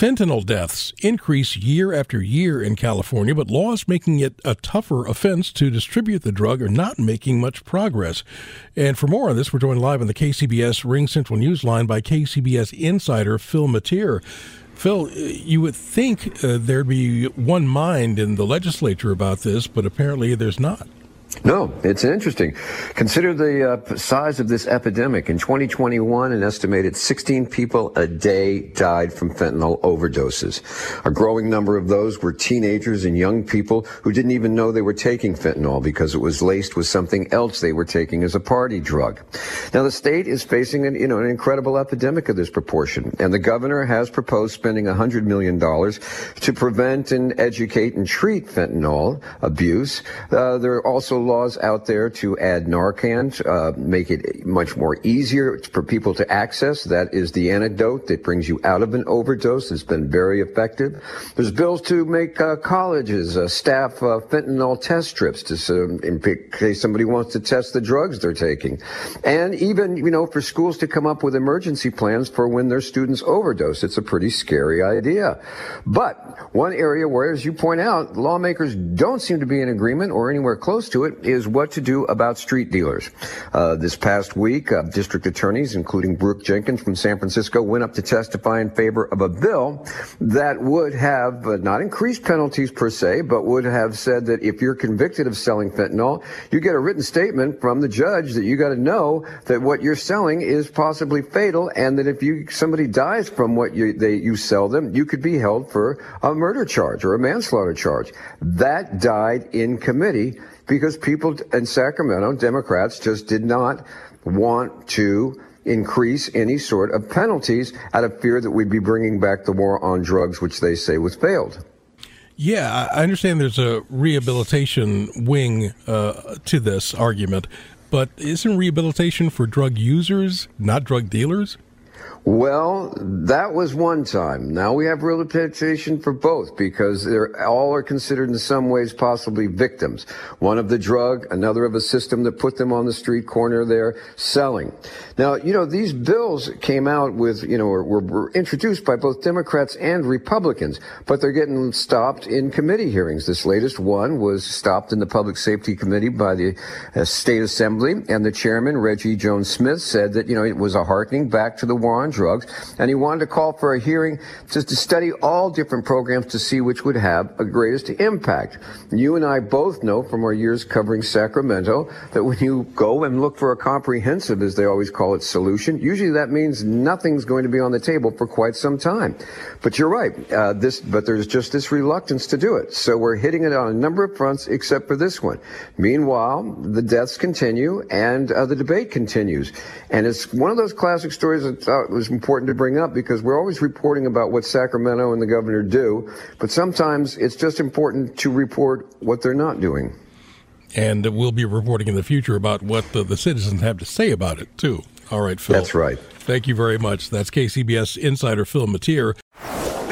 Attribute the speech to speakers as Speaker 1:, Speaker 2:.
Speaker 1: Fentanyl deaths increase year after year in California, but laws making it a tougher offense to distribute the drug are not making much progress. And for more on this, we're joined live on the KCBS Ring Central Newsline by KCBS insider Phil Matier. Phil, you would think uh, there'd be one mind in the legislature about this, but apparently there's not.
Speaker 2: No, it's interesting. Consider the uh, size of this epidemic. In 2021, an estimated 16 people a day died from fentanyl overdoses. A growing number of those were teenagers and young people who didn't even know they were taking fentanyl because it was laced with something else they were taking as a party drug. Now, the state is facing an, you know, an incredible epidemic of this proportion, and the governor has proposed spending $100 million to prevent and educate and treat fentanyl abuse. Uh, there are also laws out there to add Narcan, uh, make it much more easier for people to access. That is the antidote that brings you out of an overdose. It's been very effective. There's bills to make uh, colleges uh, staff uh, fentanyl test strips to, in case somebody wants to test the drugs they're taking. And even, you know, for schools to come up with emergency plans for when their students overdose. It's a pretty scary idea. But one area where, as you point out, lawmakers don't seem to be in agreement or anywhere close to it it is what to do about street dealers. Uh, this past week, uh, district attorneys, including Brooke Jenkins from San Francisco, went up to testify in favor of a bill that would have uh, not increased penalties per se, but would have said that if you're convicted of selling fentanyl, you get a written statement from the judge that you got to know that what you're selling is possibly fatal, and that if you somebody dies from what you they you sell them, you could be held for a murder charge or a manslaughter charge. That died in committee because people in Sacramento, Democrats, just did not want to increase any sort of penalties out of fear that we'd be bringing back the war on drugs, which they say was failed.
Speaker 1: Yeah, I understand there's a rehabilitation wing uh, to this argument, but isn't rehabilitation for drug users, not drug dealers?
Speaker 2: Well, that was one time. Now we have rehabilitation for both because they're all are considered in some ways possibly victims. One of the drug, another of a system that put them on the street corner there selling. Now, you know, these bills came out with, you know, were, were introduced by both Democrats and Republicans, but they're getting stopped in committee hearings. This latest one was stopped in the Public Safety Committee by the uh, State Assembly, and the chairman, Reggie Jones Smith, said that, you know, it was a harkening back to the war on drugs, and he wanted to call for a hearing just to study all different programs to see which would have a greatest impact. You and I both know from our years covering Sacramento that when you go and look for a comprehensive, as they always call it, solution, usually that means nothing's going to be on the table for quite some time. But you're right. Uh, this, but there's just this reluctance to do it. So we're hitting it on a number of fronts, except for this one. Meanwhile, the deaths continue and uh, the debate continues, and it's one of those classic stories that uh, was important to bring up because we're always reporting about what Sacramento and the governor do, but sometimes it's just important to report what they're not doing.
Speaker 1: And we'll be reporting in the future about what the, the citizens have to say about it, too. All right, Phil.
Speaker 2: That's right.
Speaker 1: Thank you very much. That's KCBS insider Phil Matier.